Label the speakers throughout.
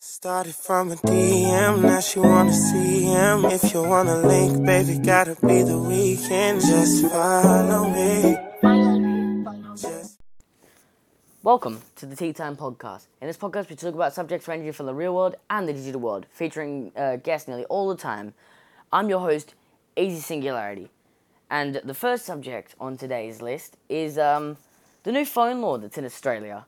Speaker 1: Started from a DM, now she wanna see him. If you wanna link, baby, gotta be the weekend. Just follow me.
Speaker 2: Welcome to the Tea Time Podcast. In this podcast, we talk about subjects ranging from the real world and the digital world, featuring uh, guests nearly all the time. I'm your host, Easy Singularity. And the first subject on today's list is um, the new phone law that's in Australia.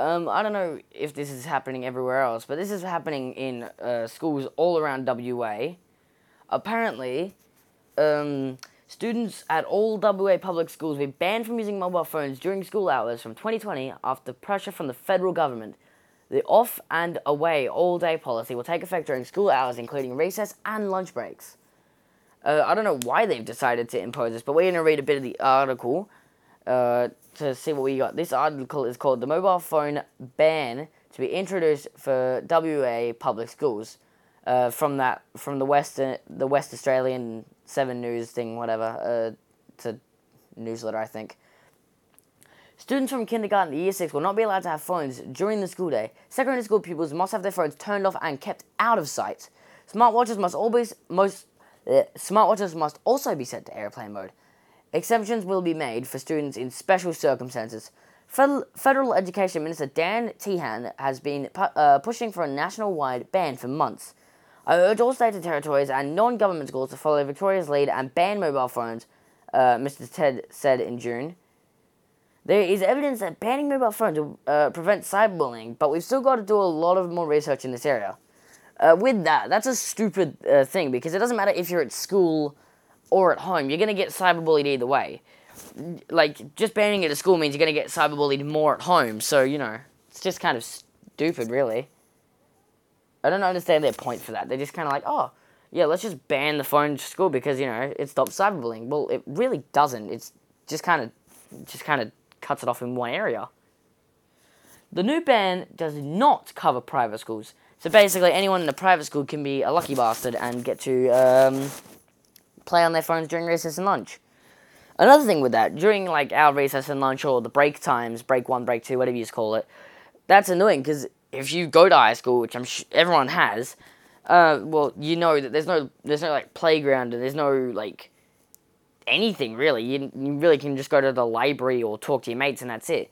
Speaker 2: Um, I don't know if this is happening everywhere else, but this is happening in uh, schools all around WA. Apparently, um, students at all WA public schools will be banned from using mobile phones during school hours from 2020 after pressure from the federal government. The off and away all day policy will take effect during school hours, including recess and lunch breaks. Uh, I don't know why they've decided to impose this, but we're going to read a bit of the article uh, to see what we got. This article is called The Mobile Phone Ban to be introduced for WA public schools. Uh, from that, from the West, the West Australian Seven News thing, whatever. Uh, a newsletter, I think. Students from kindergarten to year six will not be allowed to have phones during the school day. Secondary school pupils must have their phones turned off and kept out of sight. Smartwatches must always most uh, smartwatches must also be set to airplane mode. Exceptions will be made for students in special circumstances. Federal, Education Minister Dan Tehan has been pu- uh, pushing for a national-wide ban for months. I urge all states and territories and non-government schools to follow Victoria's lead and ban mobile phones, uh, Mr. Ted said in June. There is evidence that banning mobile phones will uh, prevent cyberbullying, but we've still got to do a lot of more research in this area. Uh, with that, that's a stupid uh, thing because it doesn't matter if you're at school or at home, you're gonna get cyberbullied either way. Like just banning it at school means you're gonna get cyberbullied more at home. So you know, it's just kind of stupid, really. I don't understand their point for that. They're just kind of like, oh, yeah, let's just ban the phone to school because you know it stops cyberbullying. Well, it really doesn't. It's just kind of, just kind of cuts it off in one area. The new ban does not cover private schools. So basically, anyone in a private school can be a lucky bastard and get to um, play on their phones during recess and lunch. Another thing with that, during like our recess and lunch or the break times, break one, break two, whatever you just call it, that's annoying because if you go to high school, which I'm sh- everyone has, uh, well, you know that there's no there's no like playground and there's no like anything really. You, you really can just go to the library or talk to your mates and that's it.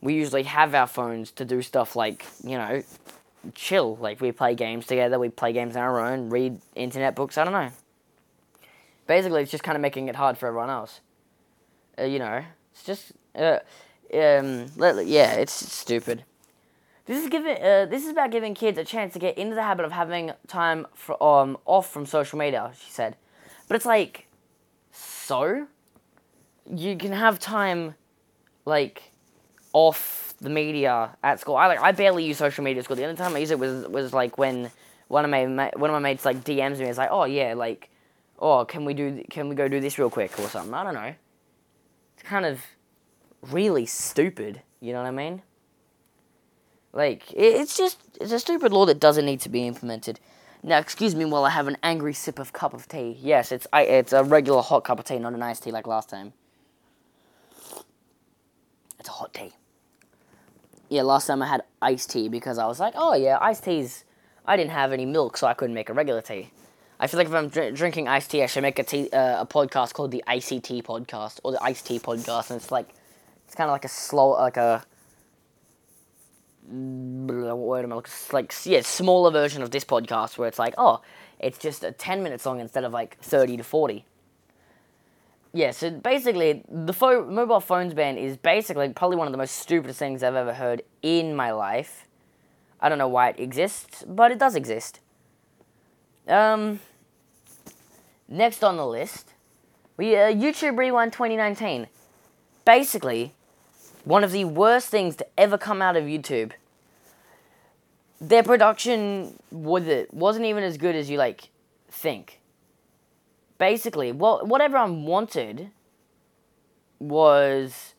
Speaker 2: We usually have our phones to do stuff like you know, chill. Like we play games together, we play games on our own, read internet books. I don't know basically it's just kind of making it hard for everyone else. Uh, you know, it's just uh, um, yeah, it's stupid. This is giving uh, this is about giving kids a chance to get into the habit of having time for, um off from social media. She said, but it's like, so you can have time like off the media at school. I like I barely use social media at school. The only time I use it was was like when one of my one of my mates like DMs me. It's like, oh yeah, like oh, can we do, can we go do this real quick or something? I don't know. It's kind of really stupid. You know what I mean? Like, it's just, it's a stupid law that doesn't need to be implemented. Now, excuse me while I have an angry sip of cup of tea. Yes, it's, I, it's a regular hot cup of tea, not an iced tea like last time. It's a hot tea. Yeah, last time I had iced tea because I was like, oh yeah, iced teas. I didn't have any milk, so I couldn't make a regular tea. I feel like if I'm dr- drinking iced tea, I should make a tea, uh, a podcast called the ICT podcast or the iced tea podcast, and it's like it's kind of like a slow, like a what word am I? Like yeah, smaller version of this podcast where it's like oh, it's just a ten minutes long instead of like thirty to forty. Yeah, so basically, the pho- mobile phones ban is basically probably one of the most stupidest things I've ever heard in my life. I don't know why it exists, but it does exist. Um, next on the list, we uh, YouTube Rewind 2019. Basically, one of the worst things to ever come out of YouTube. Their production with it wasn't even as good as you like think. Basically, what what everyone wanted was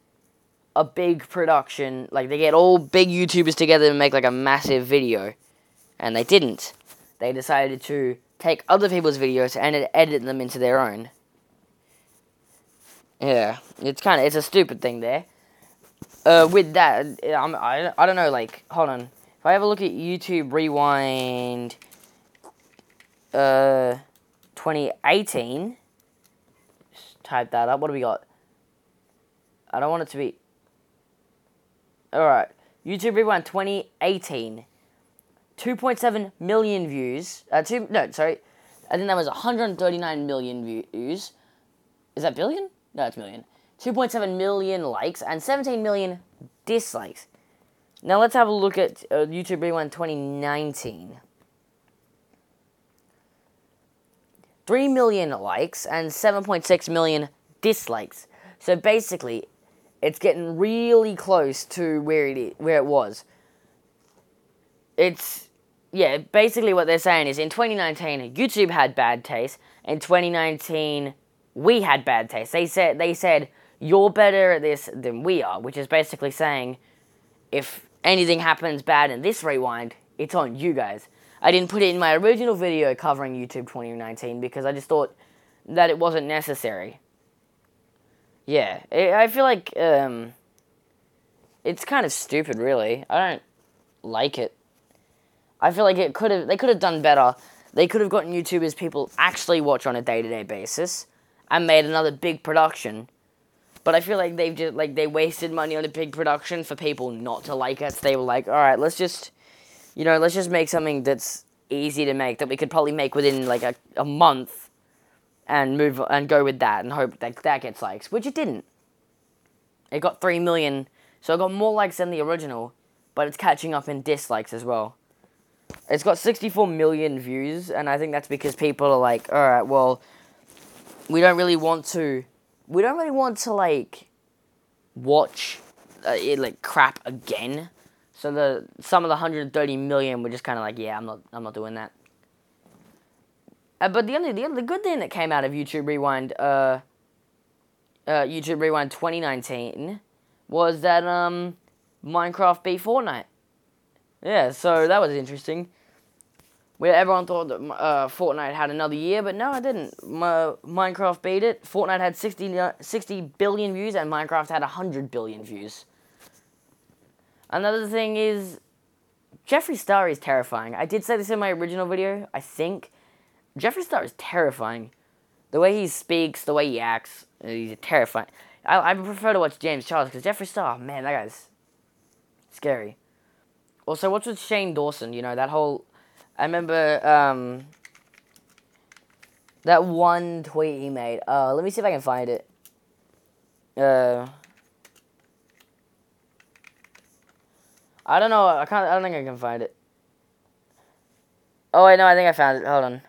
Speaker 2: a big production. Like they get all big YouTubers together and make like a massive video, and they didn't they decided to take other people's videos and edit them into their own. Yeah, it's kind of it's a stupid thing there. Uh, with that, I'm, I I don't know. Like, hold on. If I have a look at YouTube Rewind uh, 2018, just type that up. What do we got? I don't want it to be. Alright. YouTube Rewind 2018. 2.7 million views. Uh, two, no, sorry. I think that was 139 million views. Is that billion? No, it's million. 2.7 million likes and 17 million dislikes. Now let's have a look at uh, YouTube Rewind 2019. 3 million likes and 7.6 million dislikes. So basically, it's getting really close to where it where it was. It's yeah, basically what they're saying is in 2019 YouTube had bad taste. In 2019 we had bad taste. They said they said you're better at this than we are, which is basically saying if anything happens bad in this rewind, it's on you guys. I didn't put it in my original video covering YouTube 2019 because I just thought that it wasn't necessary. Yeah, I feel like um, it's kind of stupid, really. I don't like it. I feel like it could have they could have done better. They could have gotten YouTubers people actually watch on a day to day basis and made another big production. But I feel like they've just like they wasted money on a big production for people not to like it. They were like, all right, let's just, you know, let's just make something that's easy to make that we could probably make within like a, a month, and move and go with that and hope that that gets likes, which it didn't. It got three million, so it got more likes than the original, but it's catching up in dislikes as well. It's got 64 million views, and I think that's because people are like, all right, well, we don't really want to, we don't really want to like watch uh, it like crap again. So the some of the 130 million were just kind of like, yeah, I'm not, I'm not doing that. Uh, but the only the, the good thing that came out of YouTube Rewind, uh, uh, YouTube Rewind 2019, was that um, Minecraft beat Fortnite. Yeah, so that was interesting. Where everyone thought that uh, Fortnite had another year, but no, it didn't. My, Minecraft beat it. Fortnite had 60, uh, 60 billion views, and Minecraft had 100 billion views. Another thing is, Jeffree Star is terrifying. I did say this in my original video, I think. Jeffree Star is terrifying. The way he speaks, the way he acts, he's terrifying. I, I prefer to watch James Charles, because Jeffree Star, man, that guy's scary. Also, what's with Shane Dawson? You know, that whole. I remember um, that one tweet he made. Uh, let me see if I can find it. Uh, I don't know. I can't. I don't think I can find it. Oh wait, no. I think I found it. Hold on.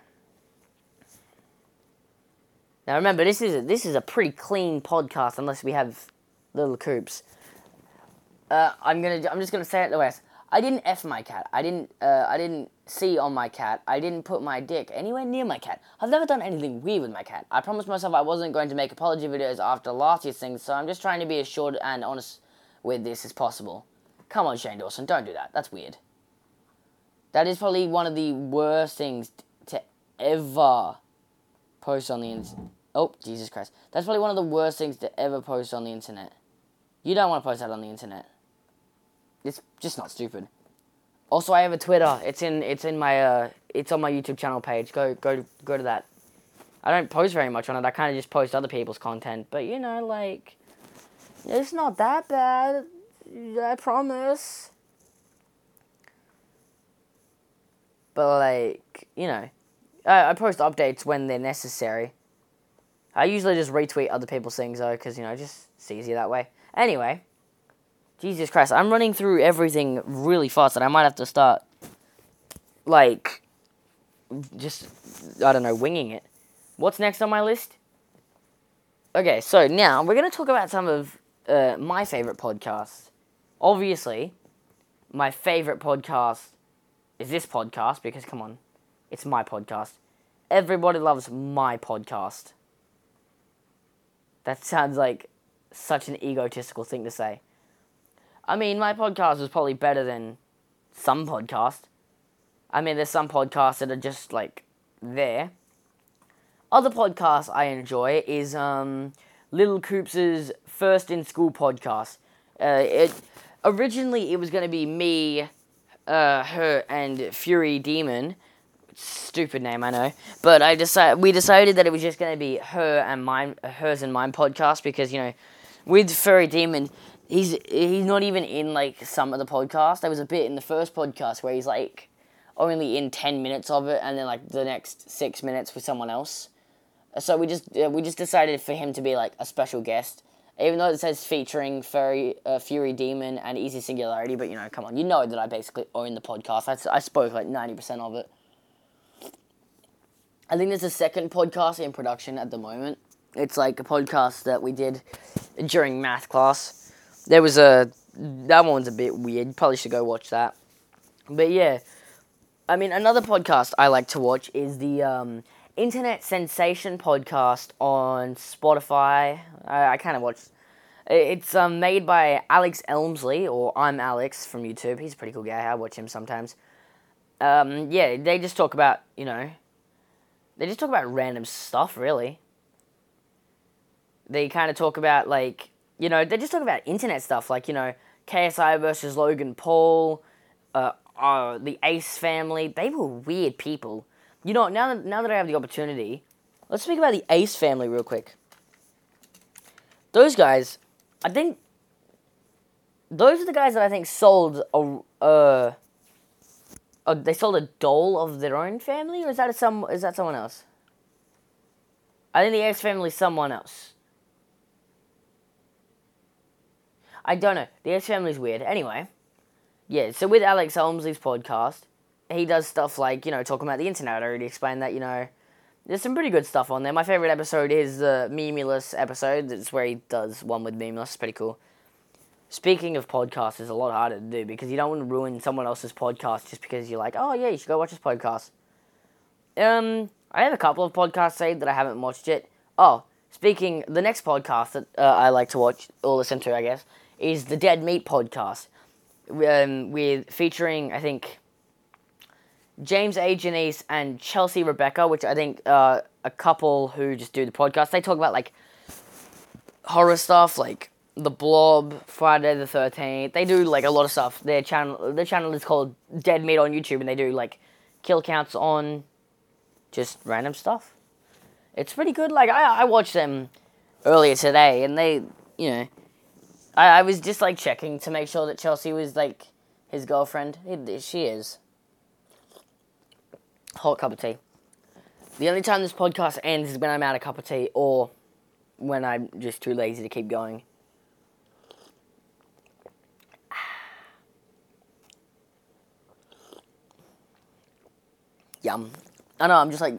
Speaker 2: Now remember, this is a, this is a pretty clean podcast, unless we have Little Coops. Uh, I'm gonna. I'm just gonna say it the way. I didn't f my cat. I didn't. Uh, I didn't see on my cat. I didn't put my dick anywhere near my cat. I've never done anything weird with my cat. I promised myself I wasn't going to make apology videos after last year's thing, so I'm just trying to be as short and honest with this as possible. Come on, Shane Dawson, don't do that. That's weird. That is probably one of the worst things to ever post on the internet. Oh, Jesus Christ. That's probably one of the worst things to ever post on the internet. You don't want to post that on the internet. It's just not stupid. Also, I have a Twitter. It's in it's in my uh it's on my YouTube channel page. Go go go to that. I don't post very much on it. I kind of just post other people's content, but you know, like it's not that bad. I promise. But like, you know, I, I post updates when they're necessary. I usually just retweet other people's things though, because you know, just it's easier that way. Anyway, Jesus Christ, I'm running through everything really fast, and I might have to start like just I don't know, winging it. What's next on my list? Okay, so now we're gonna talk about some of uh, my favorite podcasts. Obviously, my favorite podcast is this podcast because come on, it's my podcast. Everybody loves my podcast. That sounds like such an egotistical thing to say. I mean, my podcast is probably better than some podcasts. I mean, there's some podcasts that are just like there. Other podcasts I enjoy is um, Little Coops's First in School podcast. Uh, it originally it was going to be me, uh, her and Fury Demon. Stupid name, I know, but I decided we decided that it was just gonna be her and mine, hers and mine podcast because you know, with Fury Demon, he's he's not even in like some of the podcast. There was a bit in the first podcast where he's like only in ten minutes of it, and then like the next six minutes with someone else. So we just we just decided for him to be like a special guest, even though it says featuring Furry uh, Fury Demon and Easy Singularity. But you know, come on, you know that I basically own the podcast. I, I spoke like ninety percent of it. I think there's a second podcast in production at the moment. It's like a podcast that we did during math class. There was a that one's a bit weird. Probably should go watch that. But yeah, I mean another podcast I like to watch is the um, Internet Sensation podcast on Spotify. I, I kind of watch. It's um, made by Alex Elmsley, or ImAllexx from YouTube. He's a pretty cool guy. I watch him sometimes. Um, yeah, they just talk about you know they just talk about random stuff, really. They kind of talk about, like, you know, they just talk about internet stuff, like, you know, KSI versus Logan Paul, uh, uh, the Ace family. They were weird people. You know, now that, now that I have the opportunity, let's speak about the Ace family real quick. Those guys, I think, those are the guys that I think sold a, uh, Oh, they sold a doll of their own family, or is that some? Is that someone else? I think the Ace family is someone else. I don't know. The Ace family's weird. Anyway, yeah. So with Alex Elmsley's podcast, he does stuff like you know talking about the internet. I already explained that. You know, there's some pretty good stuff on there. My favorite episode is the Memeulous episode. It's where he does one with Memeulous. It's pretty cool speaking of podcasts, is a lot harder to do because you don't want to ruin someone else's podcast just because you're like, oh yeah, you should go watch this podcast. Um, I have a couple of podcasts saved that I haven't watched yet. Oh, speaking, the next podcast that uh, I like to watch or listen to, I guess, is the Dead Meat podcast, um, with featuring I think James A. Janisse and Chelsea Rebecca, which I think uh, a couple who just do the podcast. They talk about like horror stuff, like the Blob, Friday the Thirteenth. They do like a lot of stuff. Their channel, their channel is called Dead Meat on YouTube, and they do like kill counts on just random stuff. It's pretty good. Like I, I watched them earlier today, and they, you know, I, I was just like checking to make sure that Chelsea was like his girlfriend. She is. Hot cup of tea. The only time this podcast ends is when I'm out of cup of tea, or when I'm just too lazy to keep going. Yum. I know, I'm just like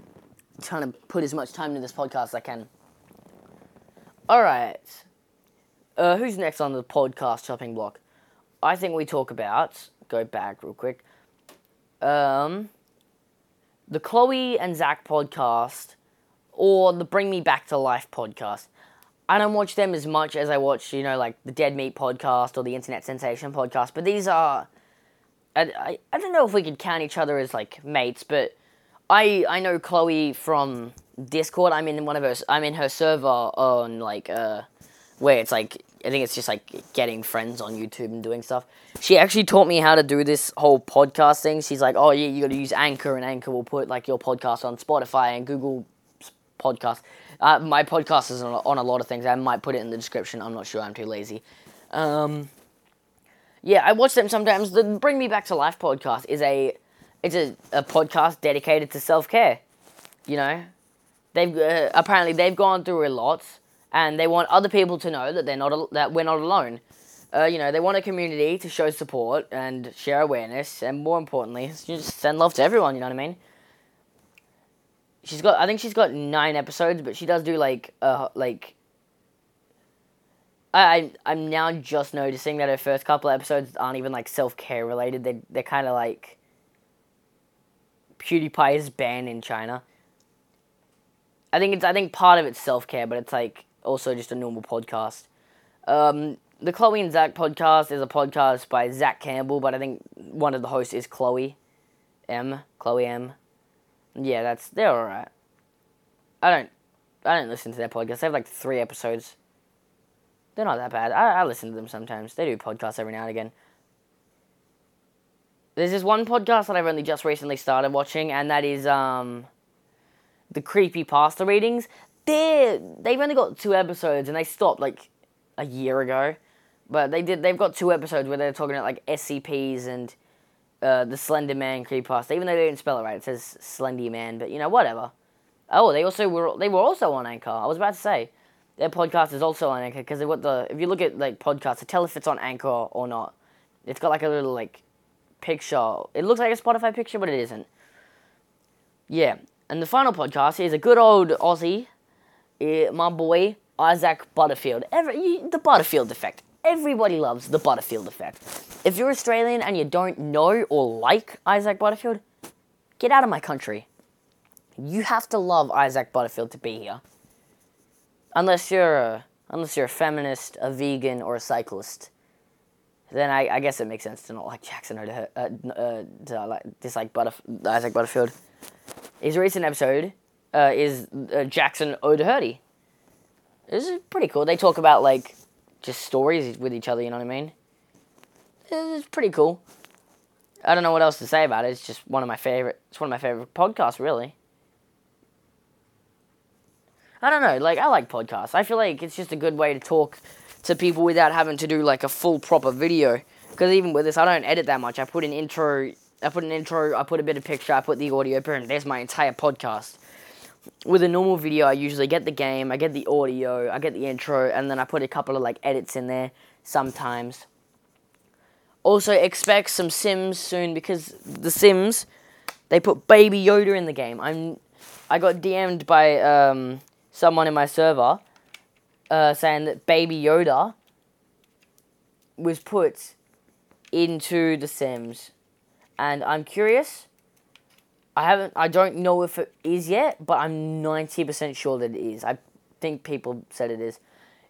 Speaker 2: trying to put as much time into this podcast as I can. Alright. Uh, who's next on the podcast chopping block? I think we talk about, go back real quick, um, the Chloe and Zach podcast or the Bring Me Back to Life podcast. I don't watch them as much as I watch, you know, like the Dead Meat podcast or the Internet Sensation podcast, but these are I, I, I don't know if we could count each other as like mates, but I I know Chloe from Discord. I'm in one of her. I'm in her server on like uh, where it's like I think it's just like getting friends on YouTube and doing stuff. She actually taught me how to do this whole podcast thing. She's like, oh yeah, you got to use Anchor, and Anchor will put like your podcast on Spotify and Google Podcast. Uh, my podcast is on, a lot of things. I might put it in the description. I'm not sure. I'm too lazy. Um, yeah, I watch them sometimes. The Bring Me Back to Life podcast is a it's a, a podcast dedicated to self care. You know, they've uh, apparently they've gone through a lot, and they want other people to know that they're not that we're not alone. Uh, you know, they want a community to show support and share awareness, and more importantly, just send love to everyone. You know what I mean? She's got, I think she's got nine episodes, but she does do like, uh, like I I'm now just noticing that her first couple episodes aren't even like self care related. They they're kind of like PewDiePie is banned in China. I think it's I think part of it's self care, but it's like also just a normal podcast. Um, the Chloe and Zach podcast is a podcast by Zach Campbell, but I think one of the hosts is Chloe M. Chloe M. Yeah, that's they're alright. I don't I don't listen to their podcast. They have like three episodes. They're not that bad. I, I listen to them sometimes. They do podcasts every now and again. there's this one podcast that I've only just recently started watching, and that is um, the creepy pasta readings. They they've only got two episodes, and they stopped like a year ago. But they did. They've got two episodes where they're talking about like SCPs and uh, the Slender Man creepypasta. Even though they didn't spell it right, it says Slendy Man. But you know, whatever. Oh, they also were. They were also on Anchor. I was about to say their podcast is also on Anchor because they what the. If you look at like podcasts, to tell if it's on Anchor or not, it's got like a little like picture. It looks like a Spotify picture, but it isn't. Yeah, and the final podcast is a good old Aussie, uh, my boy Isaac Butterfield. Every the Butterfield effect. Everybody loves the Butterfield effect. If you're Australian and you don't know or like Isaac Butterfield, get out of my country. You have to love Isaac Butterfield to be here. Unless you're a, unless you're a feminist, a vegan, or a cyclist, then I, I guess it makes sense to not like Jackson or to, uh, uh, to like dislike Butterf- Isaac Butterfield. His recent episode uh, is uh, Jackson O'Doherty. This is pretty cool. They talk about like just stories with each other. You know what I mean? It's pretty cool. I don't know what else to say about it. It's just one of my favorite. It's one of my favorite podcasts, really. I don't know. Like I like podcasts. I feel like it's just a good way to talk to people without having to do like a full proper video. Because even with this, I don't edit that much. I put an intro. I put an intro. I put a bit of picture. I put the audio. And there's my entire podcast. With a normal video, I usually get the game. I get the audio. I get the intro, and then I put a couple of like edits in there sometimes. Also, expect some Sims soon because the Sims, they put Baby Yoda in the game. I'm, I got DM'd by um, someone in my server uh, saying that Baby Yoda was put into The Sims, and I'm curious. I haven't. I don't know if it is yet, but I'm ninety percent sure that it is. I think people said it is.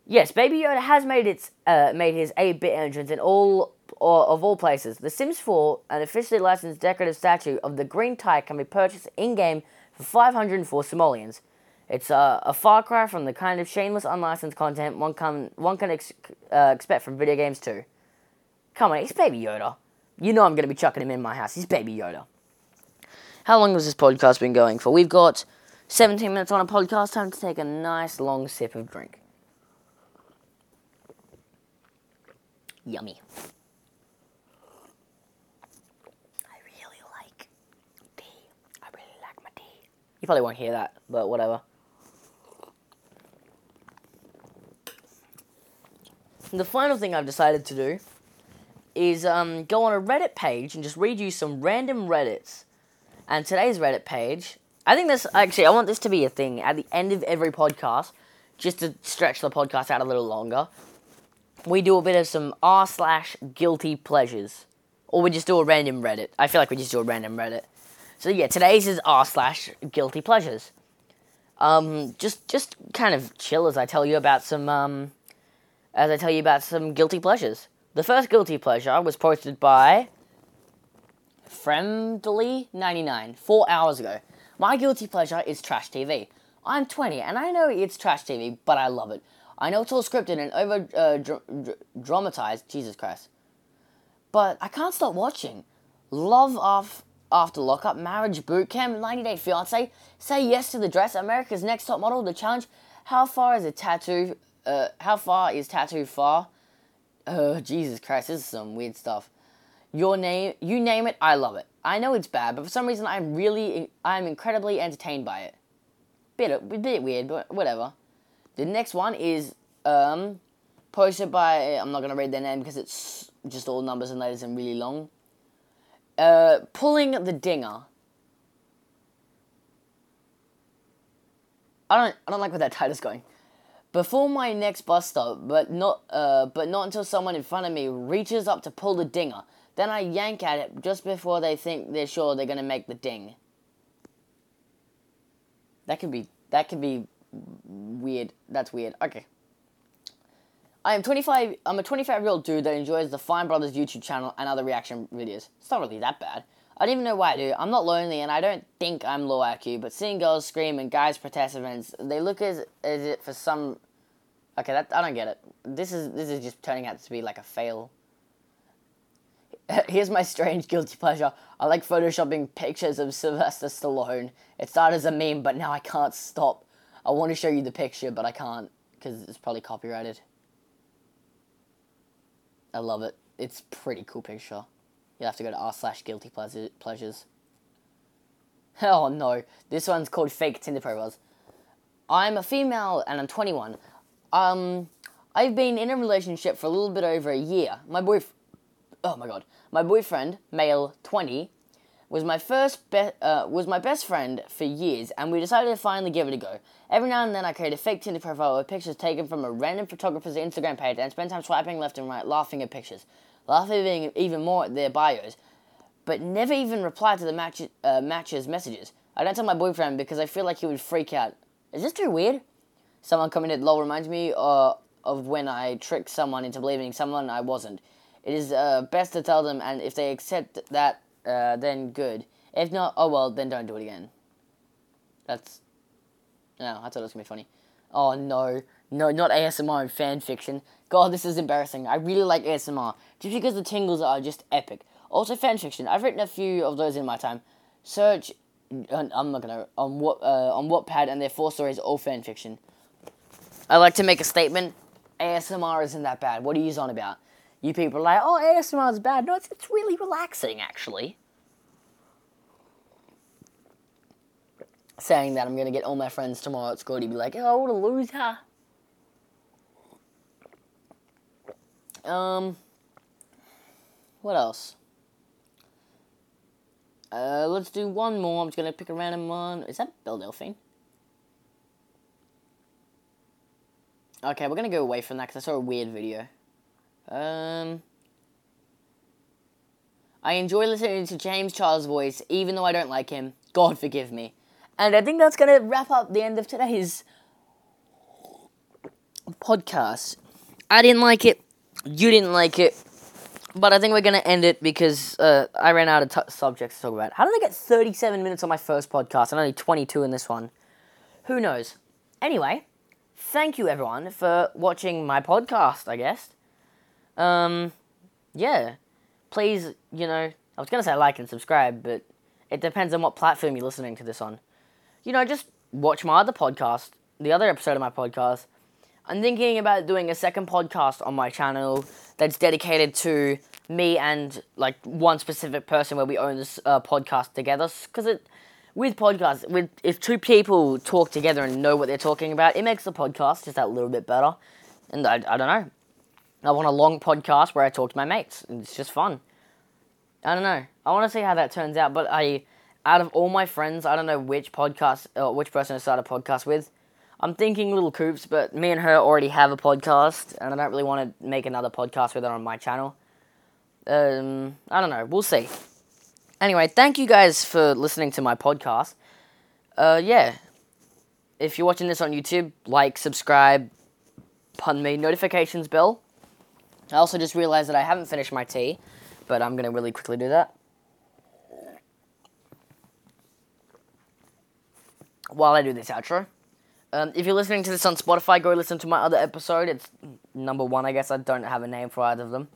Speaker 2: Yes, Baby Yoda has made its uh, made his eight bit entrance in all or of all places. The Sims 4, an officially licensed decorative statue of the green tie, can be purchased in game for 504 simoleons. It's uh, a far cry from the kind of shameless, unlicensed content one can one can ex- uh, expect from video games too. Come on, it's Baby Yoda. You know I'm gonna be chucking him in my house. He's Baby Yoda. How long has this podcast been going for? We've got 17 minutes on a podcast. Time to take a nice long sip of drink. Yummy. I really like tea. I really like my tea. You probably won't hear that, but whatever. The final thing I've decided to do is um, go on a Reddit page and just read you some random Reddits. And today's Reddit page, I think this actually, I want this to be a thing at the end of every podcast, just to stretch the podcast out a little longer. We do a bit of some r slash guilty pleasures, or we just do a random Reddit. I feel like we just do a random Reddit. So yeah, today's is r slash guilty pleasures. Um, just just kind of chill as I tell you about some um, as I tell you about some guilty pleasures. The first guilty pleasure was posted by Friendly99 four hours ago. My guilty pleasure is trash TV. I'm 20 and I know it's trash TV, but I love it. I know it's all scripted and over uh, dr- dr- dramatized. Jesus Christ. But I can't stop watching. Love off after lockup, marriage boot camp, 90 day fiance, say yes to the dress, America's next top model, the challenge. How far is a tattoo? Uh, how far is tattoo far? Oh, Jesus Christ, this is some weird stuff. Your name, you name it, I love it. I know it's bad, but for some reason I'm really, I'm incredibly entertained by it. Bit, a bit weird, but whatever. The next one is um, posted by, I'm not going to read their name because it's just all numbers and letters and really long. Uh, pulling the dinger. I don't, I don't like where that title's going. Before my next bus stop, but not, uh, but not until someone in front of me reaches up to pull the dinger. Then I yank at it just before they think they're sure they're gonna make the ding. That could be, that could be weird. That's weird. Okay. I am 25. I'm a 25 year old dude that enjoys the Fine Brothers YouTube channel and other reaction videos. It's not really that bad. I don't even know why I do. I'm not lonely and I don't think I'm low IQ, but seeing girls scream and guys protest events, they look as as it for some. Okay, that I don't get it. This is this is just turning out to be like a fail. Here's my strange guilty pleasure. I like photoshopping pictures of Sylvester Stallone. It started as a meme, but now I can't stop. I want to show you the picture, but I can't because it's probably copyrighted. I love it. It's pretty cool picture. You'll have to go to r slash guilty pleasures. Oh no, this one's called fake Tinder profiles. I'm a female and I'm 21. Um, I've been in a relationship for a little bit over a year. My boyfriend, oh my god, my boyfriend, male, 20, was my first be- uh, was my best friend for years, and we decided to finally give it a go. Every now and then, I create a fake Tinder profile with pictures taken from a random photographer's Instagram page, and spend time swiping left and right, laughing at pictures, laughing even more at their bios, but never even reply to the match- uh, matches messages. I don't tell my boyfriend because I feel like he would freak out. Is this too weird? Someone commented, "Lol reminds me uh, of when I tricked someone into believing someone I wasn't. It is uh, best to tell them, and if they accept that, uh, then good. If not, oh well, then don't do it again. That's. No, I thought it was gonna be funny. Oh no, no, not ASMR fan fiction. God, this is embarrassing. I really like ASMR just because the tingles are just epic. Also, fan fiction. I've written a few of those in my time. Search. I'm not gonna on what uh, on Wattpad, and their four stories all fan fiction. I like to make a statement. ASMR isn't that bad. What are you on about? You people are like, oh, ASMR is bad. No, it's, it's really relaxing, actually. Saying that, I'm going to get all my friends tomorrow at school to be like, oh, what a loser. Um, what else? Uh, let's do one more. I'm just going to pick a random one. Is that Belle Delphine? Okay, we're going to go away from that because I saw a weird video. Um, I enjoy listening to James Charles' voice, even though I don't like him. God forgive me. And I think that's going to wrap up the end of today's podcast. I didn't like it. You didn't like it. But I think we're going to end it because uh, I ran out of t- subjects to talk about. How did I get 37 minutes on my first podcast and only 22 in this one? Who knows? Anyway, thank you everyone for watching my podcast, I guess. Um, yeah. Please, you know, I was gonna say like and subscribe, but it depends on what platform you're listening to this on. You know, just watch my other podcast, the other episode of my podcast. I'm thinking about doing a second podcast on my channel that's dedicated to me and like one specific person where we own this uh, podcast together. Because it, with podcasts, with if two people talk together and know what they're talking about, it makes the podcast just that little bit better. And I, I don't know. I want a long podcast where I talk to my mates. It's just fun. I don't know. I want to see how that turns out. But I, out of all my friends, I don't know which podcast, or which person to start a podcast with. I'm thinking Little Coops, but me and her already have a podcast, and I don't really want to make another podcast with her on my channel. Um, I don't know. We'll see. Anyway, thank you guys for listening to my podcast. Uh, yeah. If you're watching this on YouTube, like, subscribe, pardon me, notifications bell. I also just realized that I haven't finished my tea, but I'm going to really quickly do that. While I do this outro. Um, if you're listening to this on Spotify, go listen to my other episode. It's number one, I guess. I don't have a name for either of them.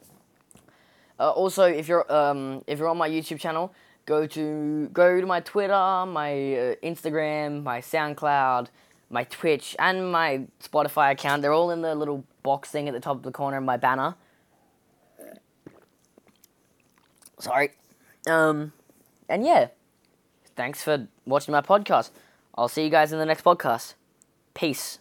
Speaker 2: Uh, also, if you're um, if you're on my YouTube channel, go to go to my Twitter, my uh, Instagram, my SoundCloud, my Twitch, and my Spotify account. They're all in the little box thing at the top of the corner of my banner. Sorry. Um, and yeah, thanks for watching my podcast. I'll see you guys in the next podcast. Peace.